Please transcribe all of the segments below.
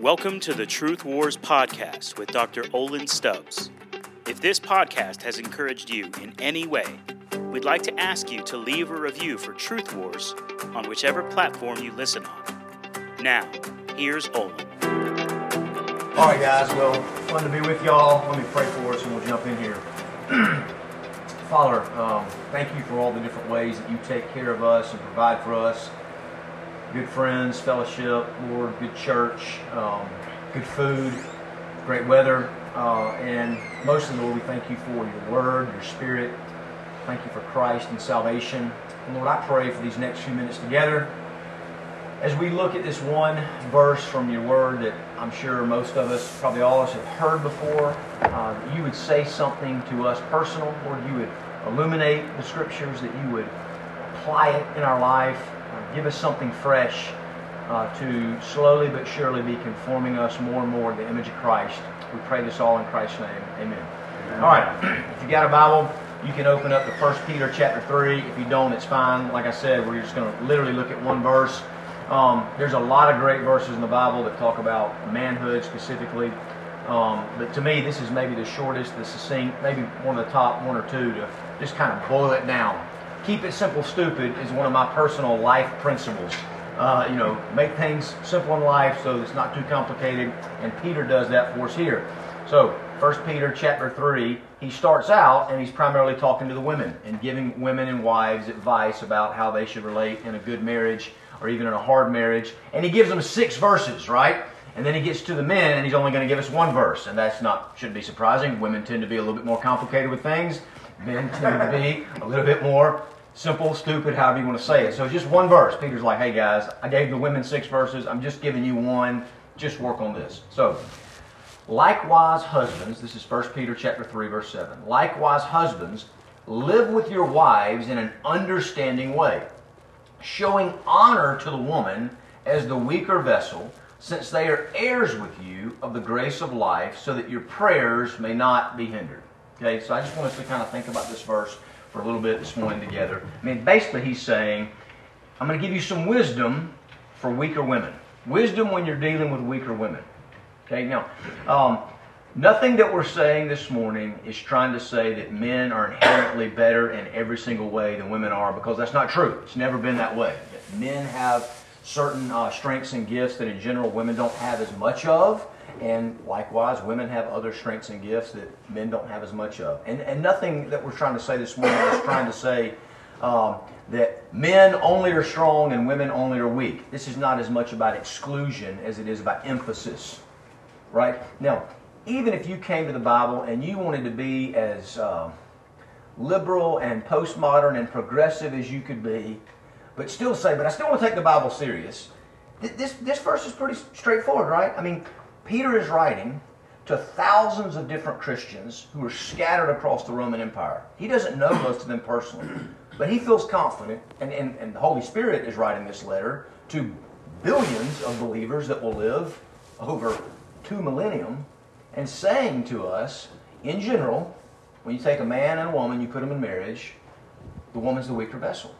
Welcome to the Truth Wars podcast with Dr. Olin Stubbs. If this podcast has encouraged you in any way, we'd like to ask you to leave a review for Truth Wars on whichever platform you listen on. Now, here's Olin. All right, guys. Well, fun to be with y'all. Let me pray for us and we'll jump in here. Father, um, thank you for all the different ways that you take care of us and provide for us good friends, fellowship, Lord, good church, um, good food, great weather, uh, and mostly, Lord, we thank you for your word, your spirit. Thank you for Christ and salvation. And Lord, I pray for these next few minutes together as we look at this one verse from your word that I'm sure most of us, probably all of us, have heard before, uh, you would say something to us personal, Lord, you would illuminate the scriptures, that you would apply it in our life, give us something fresh uh, to slowly but surely be conforming us more and more to the image of Christ. We pray this all in Christ's name. Amen. All right. If you got a Bible, you can open up to 1 Peter chapter 3. If you don't, it's fine. Like I said, we're just going to literally look at one verse. Um, there's a lot of great verses in the Bible that talk about manhood specifically. Um, but to me, this is maybe the shortest, the succinct, maybe one of the top one or two to just kind of boil it down keep it simple, stupid is one of my personal life principles. Uh, you know, make things simple in life so it's not too complicated, and Peter does that for us here. So, 1 Peter chapter 3, he starts out and he's primarily talking to the women and giving women and wives advice about how they should relate in a good marriage or even in a hard marriage. And he gives them six verses, right? And then he gets to the men and he's only going to give us one verse. And that's not, shouldn't be surprising. Women tend to be a little bit more complicated with things. Men tend to be a little bit more simple, stupid, however you want to say it. So just one verse. Peter's like, hey guys, I gave the women six verses. I'm just giving you one. Just work on this. So, likewise, husbands, this is 1 Peter chapter 3, verse 7. Likewise, husbands, live with your wives in an understanding way, showing honor to the woman as the weaker vessel, since they are heirs with you of the grace of life, so that your prayers may not be hindered. Okay, so I just want us to kind of think about this verse for a little bit this morning together. I mean, basically, he's saying, I'm going to give you some wisdom for weaker women. Wisdom when you're dealing with weaker women. Okay, now, um, nothing that we're saying this morning is trying to say that men are inherently better in every single way than women are, because that's not true. It's never been that way. Men have certain uh, strengths and gifts that in general women don't have as much of. And likewise, women have other strengths and gifts that men don't have as much of. And, and nothing that we're trying to say this morning is trying to say um, that men only are strong and women only are weak. This is not as much about exclusion as it is about emphasis. Right? Now, even if you came to the Bible and you wanted to be as uh, liberal and postmodern and progressive as you could be, but still say, but I still want to take the Bible serious. This, this verse is pretty straightforward, right? I mean, Peter is writing to thousands of different Christians who are scattered across the Roman Empire. He doesn't know most of them personally, but he feels confident, and, and, and the Holy Spirit is writing this letter to billions of believers that will live over two millennium, and saying to us, in general, when you take a man and a woman, you put them in marriage, the woman's the weaker vessel.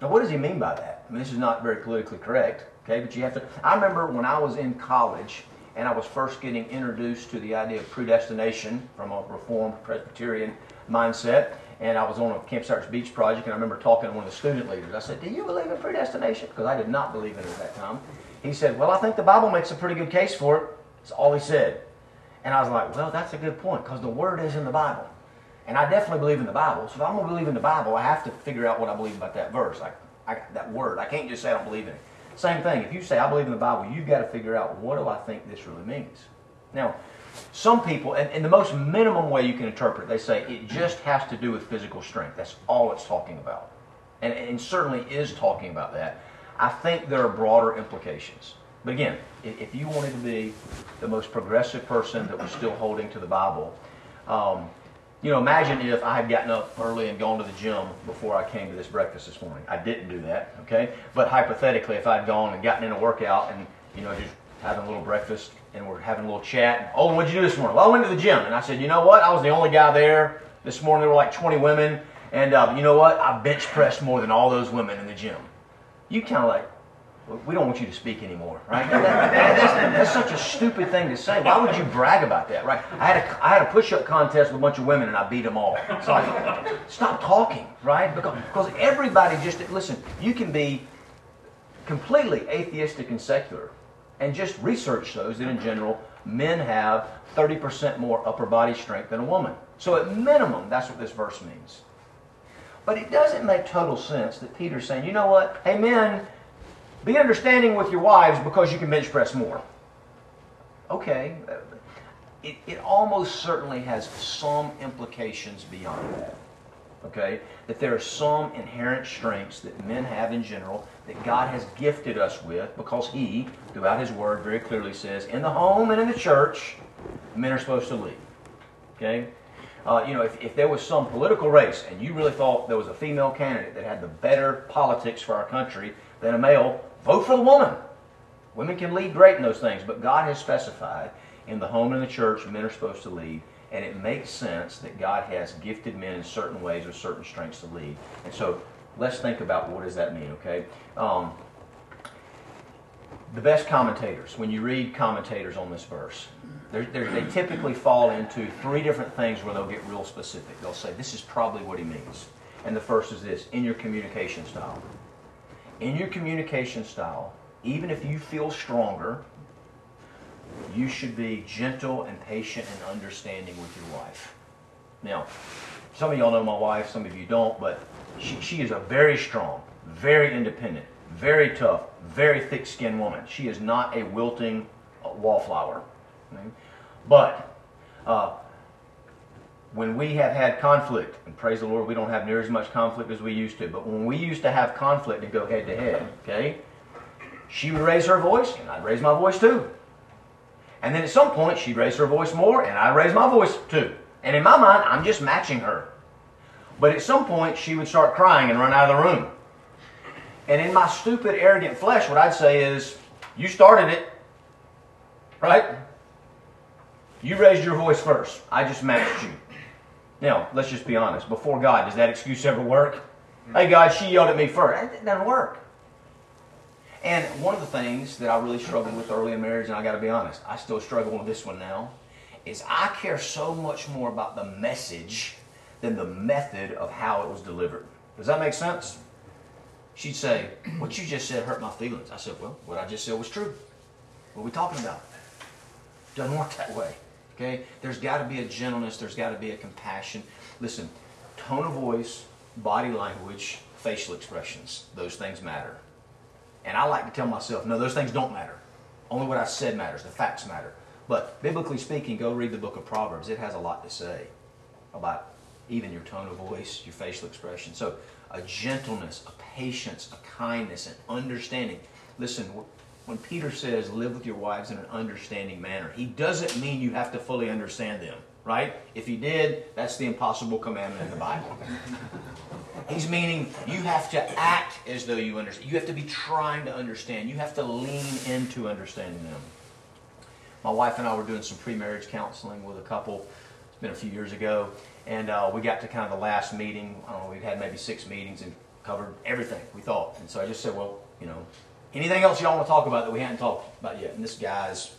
Now, what does he mean by that? I mean, this is not very politically correct, okay? But you have to. I remember when I was in college, and I was first getting introduced to the idea of predestination from a Reformed Presbyterian mindset. And I was on a Camp Sarge Beach project, and I remember talking to one of the student leaders. I said, Do you believe in predestination? Because I did not believe in it at that time. He said, Well, I think the Bible makes a pretty good case for it. That's all he said. And I was like, Well, that's a good point, because the Word is in the Bible. And I definitely believe in the Bible. So if I'm going to believe in the Bible, I have to figure out what I believe about that verse, like I, that word. I can't just say I don't believe in it. Same thing. If you say, I believe in the Bible, you've got to figure out what do I think this really means. Now, some people, and, and the most minimum way you can interpret, they say it just has to do with physical strength. That's all it's talking about. And, and certainly is talking about that. I think there are broader implications. But again, if you wanted to be the most progressive person that was still holding to the Bible, um, you know, imagine if I had gotten up early and gone to the gym before I came to this breakfast this morning. I didn't do that, okay? But hypothetically, if I'd gone and gotten in a workout and, you know, just having a little breakfast and we're having a little chat, oh, what'd you do this morning? Well, I went to the gym. And I said, you know what? I was the only guy there this morning. There were like 20 women. And uh, you know what? I bench pressed more than all those women in the gym. You kind of like, we don't want you to speak anymore, right? That, that, that's, that's, such a stupid thing to say. Why would you brag about that, right? I had a, I had a push-up contest with a bunch of women and I beat them all. So stop talking, right? Because, because everybody just, listen, you can be completely atheistic and secular and just research shows that in general, men have 30% more upper body strength than a woman. So at minimum, that's what this verse means. But it doesn't make total sense that Peter's saying, you know what? Hey, men, be understanding with your wives because you can bench press more. Okay. It, it almost certainly has some implications beyond that. Okay? That there are some inherent strengths that men have in general that God has gifted us with because He, throughout His Word, very clearly says, in the home and in the church, men are supposed to lead. Okay? Uh, you know, if, if there was some political race and you really thought there was a female candidate that had the better politics for our country than a male, Vote for the woman. Women can lead great in those things, but God has specified in the home and the church, men are supposed to lead. And it makes sense that God has gifted men in certain ways with certain strengths to lead. And so let's think about what does that mean, okay? Um, the best commentators, when you read commentators on this verse, they're, they're, they typically fall into three different things where they'll get real specific. They'll say, this is probably what he means. And the first is this in your communication style in your communication style, even if you feel stronger, you should be gentle and patient and understanding with your wife. Now, some of y'all know my wife, some of you don't, but she, she is a very strong, very independent, very tough, very thick skinned woman. She is not a wilting wallflower. But uh, when we have had conflict, and praise the Lord, we don't have near as much conflict as we used to, but when we used to have conflict and go head to head, okay, she would raise her voice, and I'd raise my voice too. And then at some point, she'd raise her voice more, and I'd raise my voice too. And in my mind, I'm just matching her. But at some point, she would start crying and run out of the room. And in my stupid, arrogant flesh, what I'd say is, You started it. Right? You raised your voice first. I just matched you. Now, let's just be honest. Before God, does that excuse ever work? Hey, God, she yelled at me first. It doesn't work. And one of the things that I really struggled with early in marriage, and I got to be honest, I still struggle with this one now, is I care so much more about the message than the method of how it was delivered. Does that make sense? She'd say, What you just said hurt my feelings. I said, Well, what I just said was true. What are we talking about? Doesn't work that way. Okay? There's got to be a gentleness, there's got to be a compassion. Listen, tone of voice, body language, facial expressions, those things matter. And I like to tell myself, no, those things don't matter. Only what I said matters, the facts matter. But biblically speaking, go read the book of Proverbs. It has a lot to say about even your tone of voice, your facial expression. So, a gentleness, a patience, a kindness, an understanding. Listen, when Peter says live with your wives in an understanding manner, he doesn't mean you have to fully understand them, right? If he did, that's the impossible commandment in the Bible. He's meaning you have to act as though you understand. You have to be trying to understand. You have to lean into understanding them. My wife and I were doing some pre-marriage counseling with a couple. It's been a few years ago, and uh, we got to kind of the last meeting. Know, we'd had maybe six meetings and covered everything we thought. And so I just said, well, you know, Anything else y'all want to talk about that we hadn't talked about yet? And this guy's,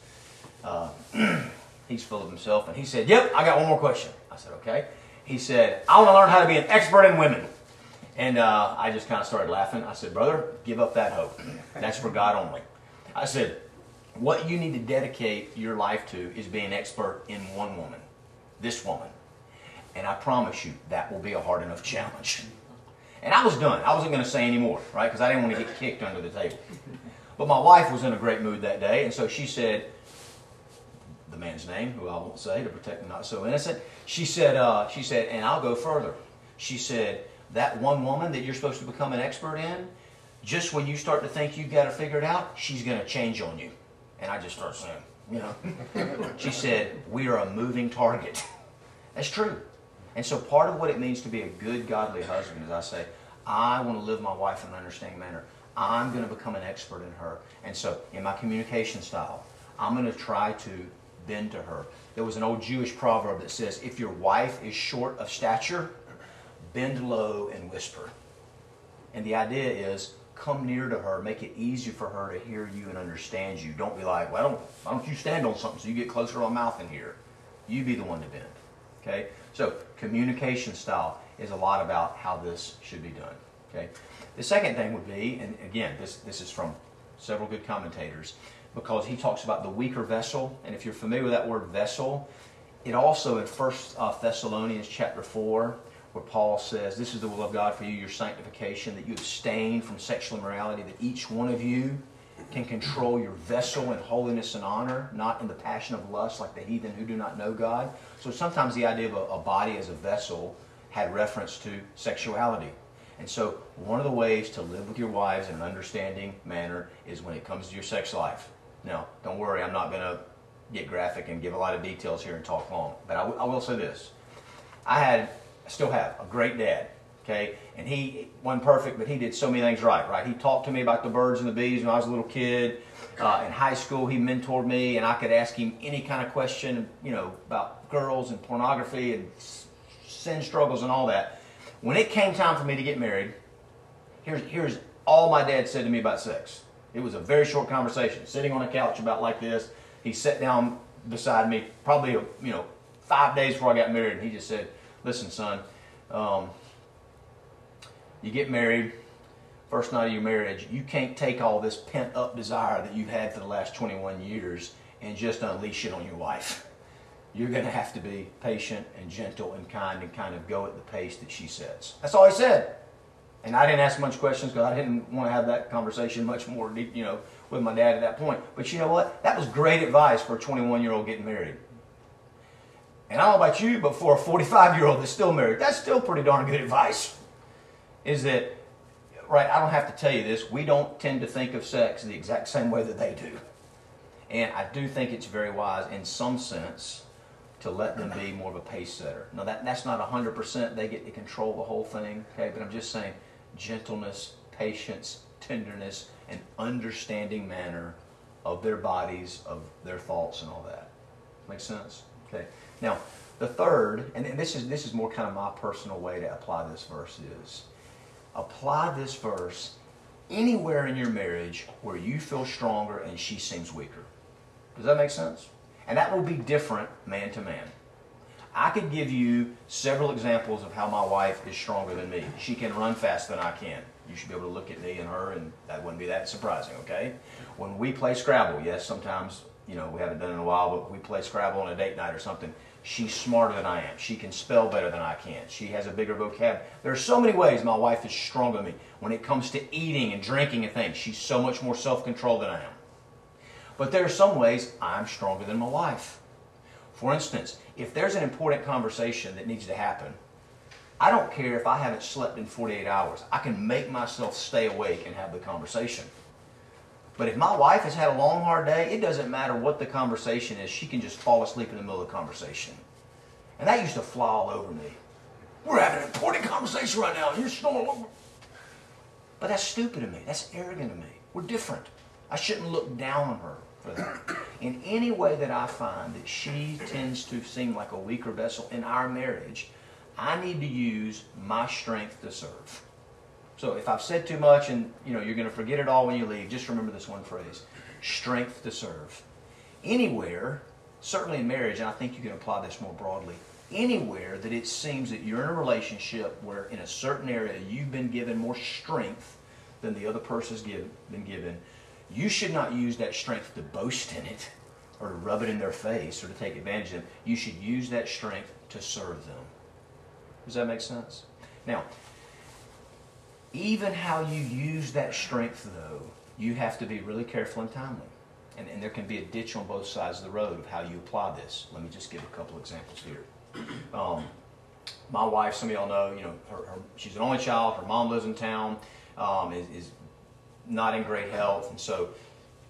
uh, he's full of himself. And he said, Yep, I got one more question. I said, Okay. He said, I want to learn how to be an expert in women. And uh, I just kind of started laughing. I said, Brother, give up that hope. That's for God only. I said, What you need to dedicate your life to is being expert in one woman, this woman. And I promise you, that will be a hard enough challenge. And I was done. I wasn't going to say any more, right? Because I didn't want to get kicked under the table. But my wife was in a great mood that day, and so she said, the man's name, who I won't say to protect the not so innocent, she said, uh, she said, and I'll go further. She said, that one woman that you're supposed to become an expert in, just when you start to think you've got to figure it out, she's going to change on you. And I just started saying, you know. she said, we are a moving target. That's true. And so part of what it means to be a good, godly husband is I say, I want to live my wife in an understanding manner. I'm going to become an expert in her. And so in my communication style, I'm going to try to bend to her. There was an old Jewish proverb that says, if your wife is short of stature, bend low and whisper. And the idea is, come near to her, make it easier for her to hear you and understand you. Don't be like, well, don't, why don't you stand on something so you get closer to my mouth in here? You be the one to bend. Okay? So communication style is a lot about how this should be done. Okay? The second thing would be, and again, this, this is from several good commentators, because he talks about the weaker vessel. And if you're familiar with that word vessel, it also in First uh, Thessalonians chapter 4, where Paul says, This is the will of God for you, your sanctification, that you abstain from sexual immorality, that each one of you can control your vessel in holiness and honor, not in the passion of lust like the heathen who do not know God. So sometimes the idea of a, a body as a vessel had reference to sexuality. And so one of the ways to live with your wives in an understanding manner is when it comes to your sex life. Now, don't worry, I'm not going to get graphic and give a lot of details here and talk long. But I, will say this. I had I still have a great dad. Okay, and he wasn't perfect, but he did so many things right. Right, he talked to me about the birds and the bees when I was a little kid. Uh, in high school, he mentored me, and I could ask him any kind of question, you know, about girls and pornography and sin struggles and all that. When it came time for me to get married, here's here's all my dad said to me about sex. It was a very short conversation, sitting on a couch about like this. He sat down beside me, probably you know five days before I got married, and he just said listen, son, um, you get married, first night of your marriage, you can't take all this pent up desire that you've had for the last 21 years and just unleash it on your wife. You're going to have to be patient and gentle and kind and kind of go at the pace that she sets. That's all he said. And I didn't ask much questions because I didn't want to have that conversation much more, deep, you know, with my dad at that point. But you know what? That was great advice for a 21 year old getting married. And I don't know about you, but for a 45 year old that's still married, that's still pretty darn good advice. Is that, right, I don't have to tell you this, we don't tend to think of sex the exact same way that they do. And I do think it's very wise in some sense to let them be more of a pace setter. Now, that, that's not 100%, they get to control the whole thing, okay? But I'm just saying gentleness, patience, tenderness, and understanding manner of their bodies, of their thoughts, and all that. Make sense? Okay. Now, the third, and this is this is more kind of my personal way to apply this verse is apply this verse anywhere in your marriage where you feel stronger and she seems weaker. Does that make sense? And that will be different man to man. I could give you several examples of how my wife is stronger than me. She can run faster than I can. You should be able to look at me and her, and that wouldn't be that surprising, okay? When we play Scrabble, yes, sometimes you know, we haven't done it in a while, but we play Scrabble on a date night or something. She's smarter than I am. She can spell better than I can. She has a bigger vocab. There are so many ways my wife is stronger than me. When it comes to eating and drinking and things, she's so much more self-controlled than I am. But there are some ways I'm stronger than my wife. For instance, if there's an important conversation that needs to happen, I don't care if I haven't slept in 48 hours. I can make myself stay awake and have the conversation. But if my wife has had a long, hard day, it doesn't matter what the conversation is. She can just fall asleep in the middle of the conversation. And that used to fly all over me. We're having an important conversation right now, you're snoring over. But that's stupid of me. That's arrogant of me. We're different. I shouldn't look down on her for that. In any way that I find that she tends to seem like a weaker vessel in our marriage, I need to use my strength to serve. So if I've said too much and you know you're going to forget it all when you leave, just remember this one phrase: strength to serve. Anywhere, certainly in marriage, and I think you can apply this more broadly. Anywhere that it seems that you're in a relationship where in a certain area you've been given more strength than the other person's give, been given, you should not use that strength to boast in it or to rub it in their face or to take advantage of them. You should use that strength to serve them. Does that make sense? Now, even how you use that strength, though, you have to be really careful and timely. And, and there can be a ditch on both sides of the road of how you apply this. Let me just give a couple examples here. Um, my wife, some of y'all know, you know, her, her, she's an only child. Her mom lives in town, um, is, is not in great health, and so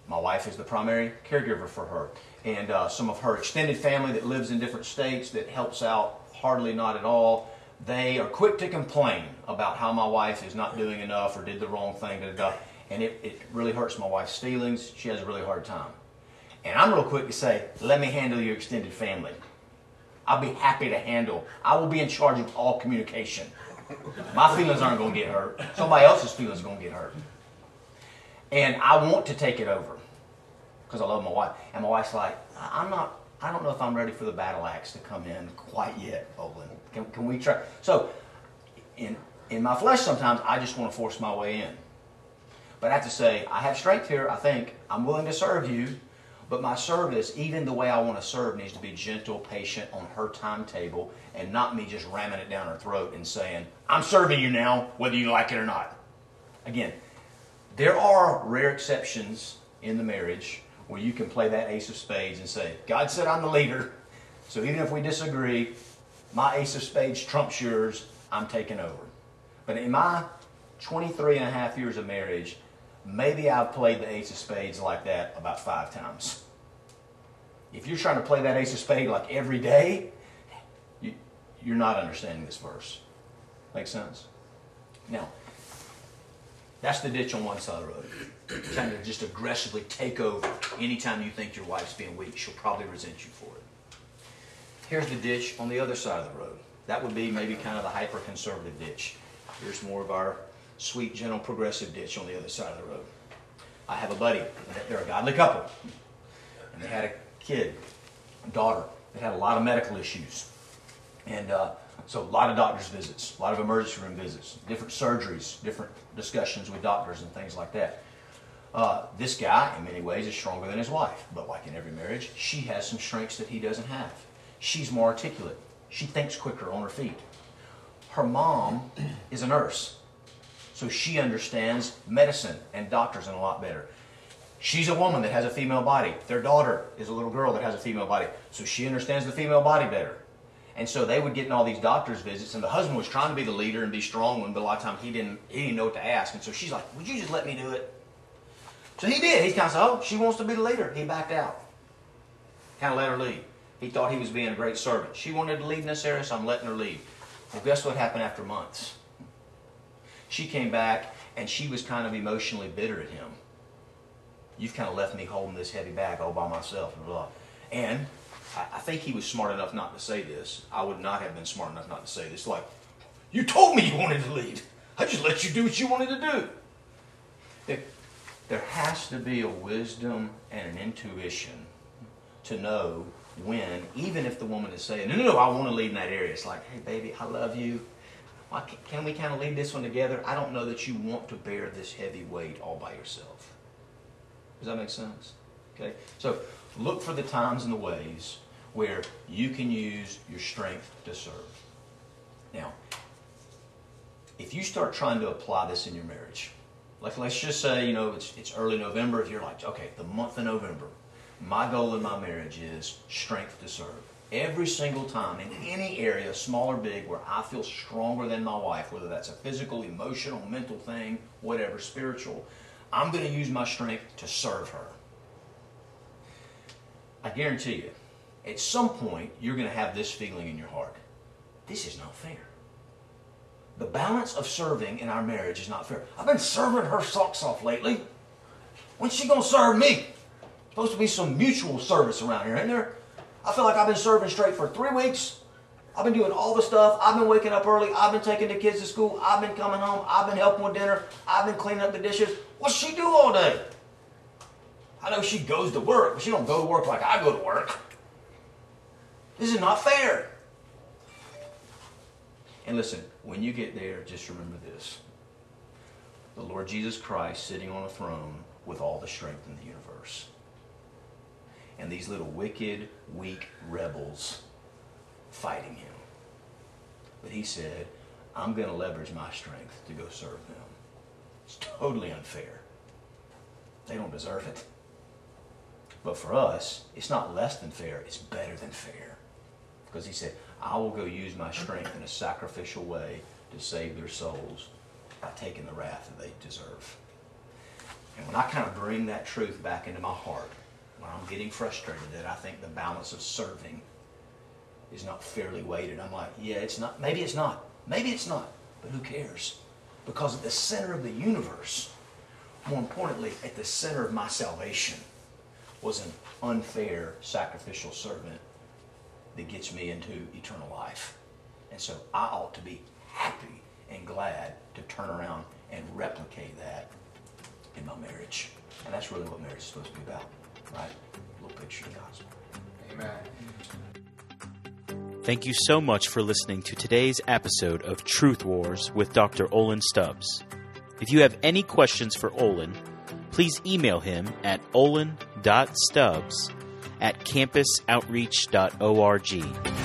my wife is the primary caregiver for her. And uh, some of her extended family that lives in different states that helps out hardly not at all they are quick to complain about how my wife is not doing enough or did the wrong thing, da, da, da. and it, it really hurts my wife's feelings. She has a really hard time. And I'm real quick to say, let me handle your extended family. I'll be happy to handle. I will be in charge of all communication. My feelings aren't going to get hurt. Somebody else's feelings are going to get hurt. And I want to take it over because I love my wife. And my wife's like, I'm not, I don't know if I'm ready for the battle axe to come in quite yet, Olin. Can, can we try? So, in, in my flesh, sometimes I just want to force my way in. But I have to say, I have strength here, I think. I'm willing to serve you. But my service, even the way I want to serve, needs to be gentle, patient, on her timetable, and not me just ramming it down her throat and saying, I'm serving you now, whether you like it or not. Again, there are rare exceptions in the marriage where you can play that ace of spades and say, God said I'm the leader, so even if we disagree, my ace of spades trumps yours, I'm taking over. But in my 23 and a half years of marriage, maybe I've played the ace of spades like that about five times. If you're trying to play that ace of spades like every day, you, you're not understanding this verse. Make sense? Now, that's the ditch on one side of the road. Trying to just aggressively take over anytime you think your wife's being weak. She'll probably resent you for it. Here's the ditch on the other side of the road. That would be maybe kind of the hyper conservative ditch. Here's more of our sweet, gentle, progressive ditch on the other side of the road. I have a buddy, they're a godly couple, and they had a kid, a daughter, that had a lot of medical issues. And uh, so a lot of doctor's visits, a lot of emergency room visits, different surgeries, different discussions with doctors and things like that. Uh, this guy, in many ways, is stronger than his wife, but like in every marriage, she has some strengths that he doesn't have. She's more articulate. She thinks quicker on her feet. Her mom is a nurse, so she understands medicine and doctors and a lot better. She's a woman that has a female body. Their daughter is a little girl that has a female body, so she understands the female body better. And so they would get in all these doctor's visits, and the husband was trying to be the leader and be strong one, but a lot of times he didn't he didn't know what to ask. And so she's like, Would you just let me do it? So he did. He kind of said, Oh, she wants to be the leader. He backed out. Kind of let her lead. He thought he was being a great servant. She wanted to lead in this area, so I'm letting her lead. Well, guess what happened after months? She came back and she was kind of emotionally bitter at him. You've kind of left me holding this heavy bag all by myself, and blah. And I, think he was smart enough not to say this. I would not have been smart enough not to say this. Like, you told me you wanted to lead. I just let you do what you wanted to do. There, there has to be a wisdom and an intuition to know when, even if the woman is saying, no, no, no, I want to lead in that area. It's like, hey, baby, I love you. Can we kind of lead this one together? I don't know that you want to bear this heavy weight all by yourself. Does that make sense? Okay? So look for the times and the ways where you can use your strength to serve. Now, if you start trying to apply this in your marriage, like let's just say, you know, it's, it's early November, if you're like, okay, the month of November, my goal in my marriage is strength to serve. Every single time in any area, small or big, where I feel stronger than my wife, whether that's a physical, emotional, mental thing, whatever, spiritual, I'm going to use my strength to serve her. I guarantee you, at some point, you're going to have this feeling in your heart. This is not fair. The balance of serving in our marriage is not fair. I've been serving her socks off lately. When's she going to serve me? Supposed to be some mutual service around here, ain't there? I feel like I've been serving straight for three weeks. I've been doing all the stuff. I've been waking up early. I've been taking the kids to school. I've been coming home. I've been helping with dinner. I've been cleaning up the dishes. What's she do all day? I know she goes to work, but she don't go to work like I go to work. This is not fair. And listen, when you get there, just remember this. The Lord Jesus Christ sitting on a throne with all the strength in the universe. And these little wicked, weak rebels fighting him. But he said, I'm going to leverage my strength to go serve them. It's totally unfair. They don't deserve it. But for us, it's not less than fair, it's better than fair. Because he said, I will go use my strength in a sacrificial way to save their souls by taking the wrath that they deserve. And when I kind of bring that truth back into my heart, when I'm getting frustrated that I think the balance of serving is not fairly weighted, I'm like, yeah, it's not. Maybe it's not. Maybe it's not. But who cares? Because at the center of the universe, more importantly, at the center of my salvation, was an unfair sacrificial servant that gets me into eternal life. And so I ought to be happy and glad to turn around and replicate that in my marriage. And that's really what marriage is supposed to be about, right? A little picture of the gospel. Amen. Thank you so much for listening to today's episode of Truth Wars with Dr. Olin Stubbs. If you have any questions for Olin, please email him at olin.stubbs at campusoutreach.org.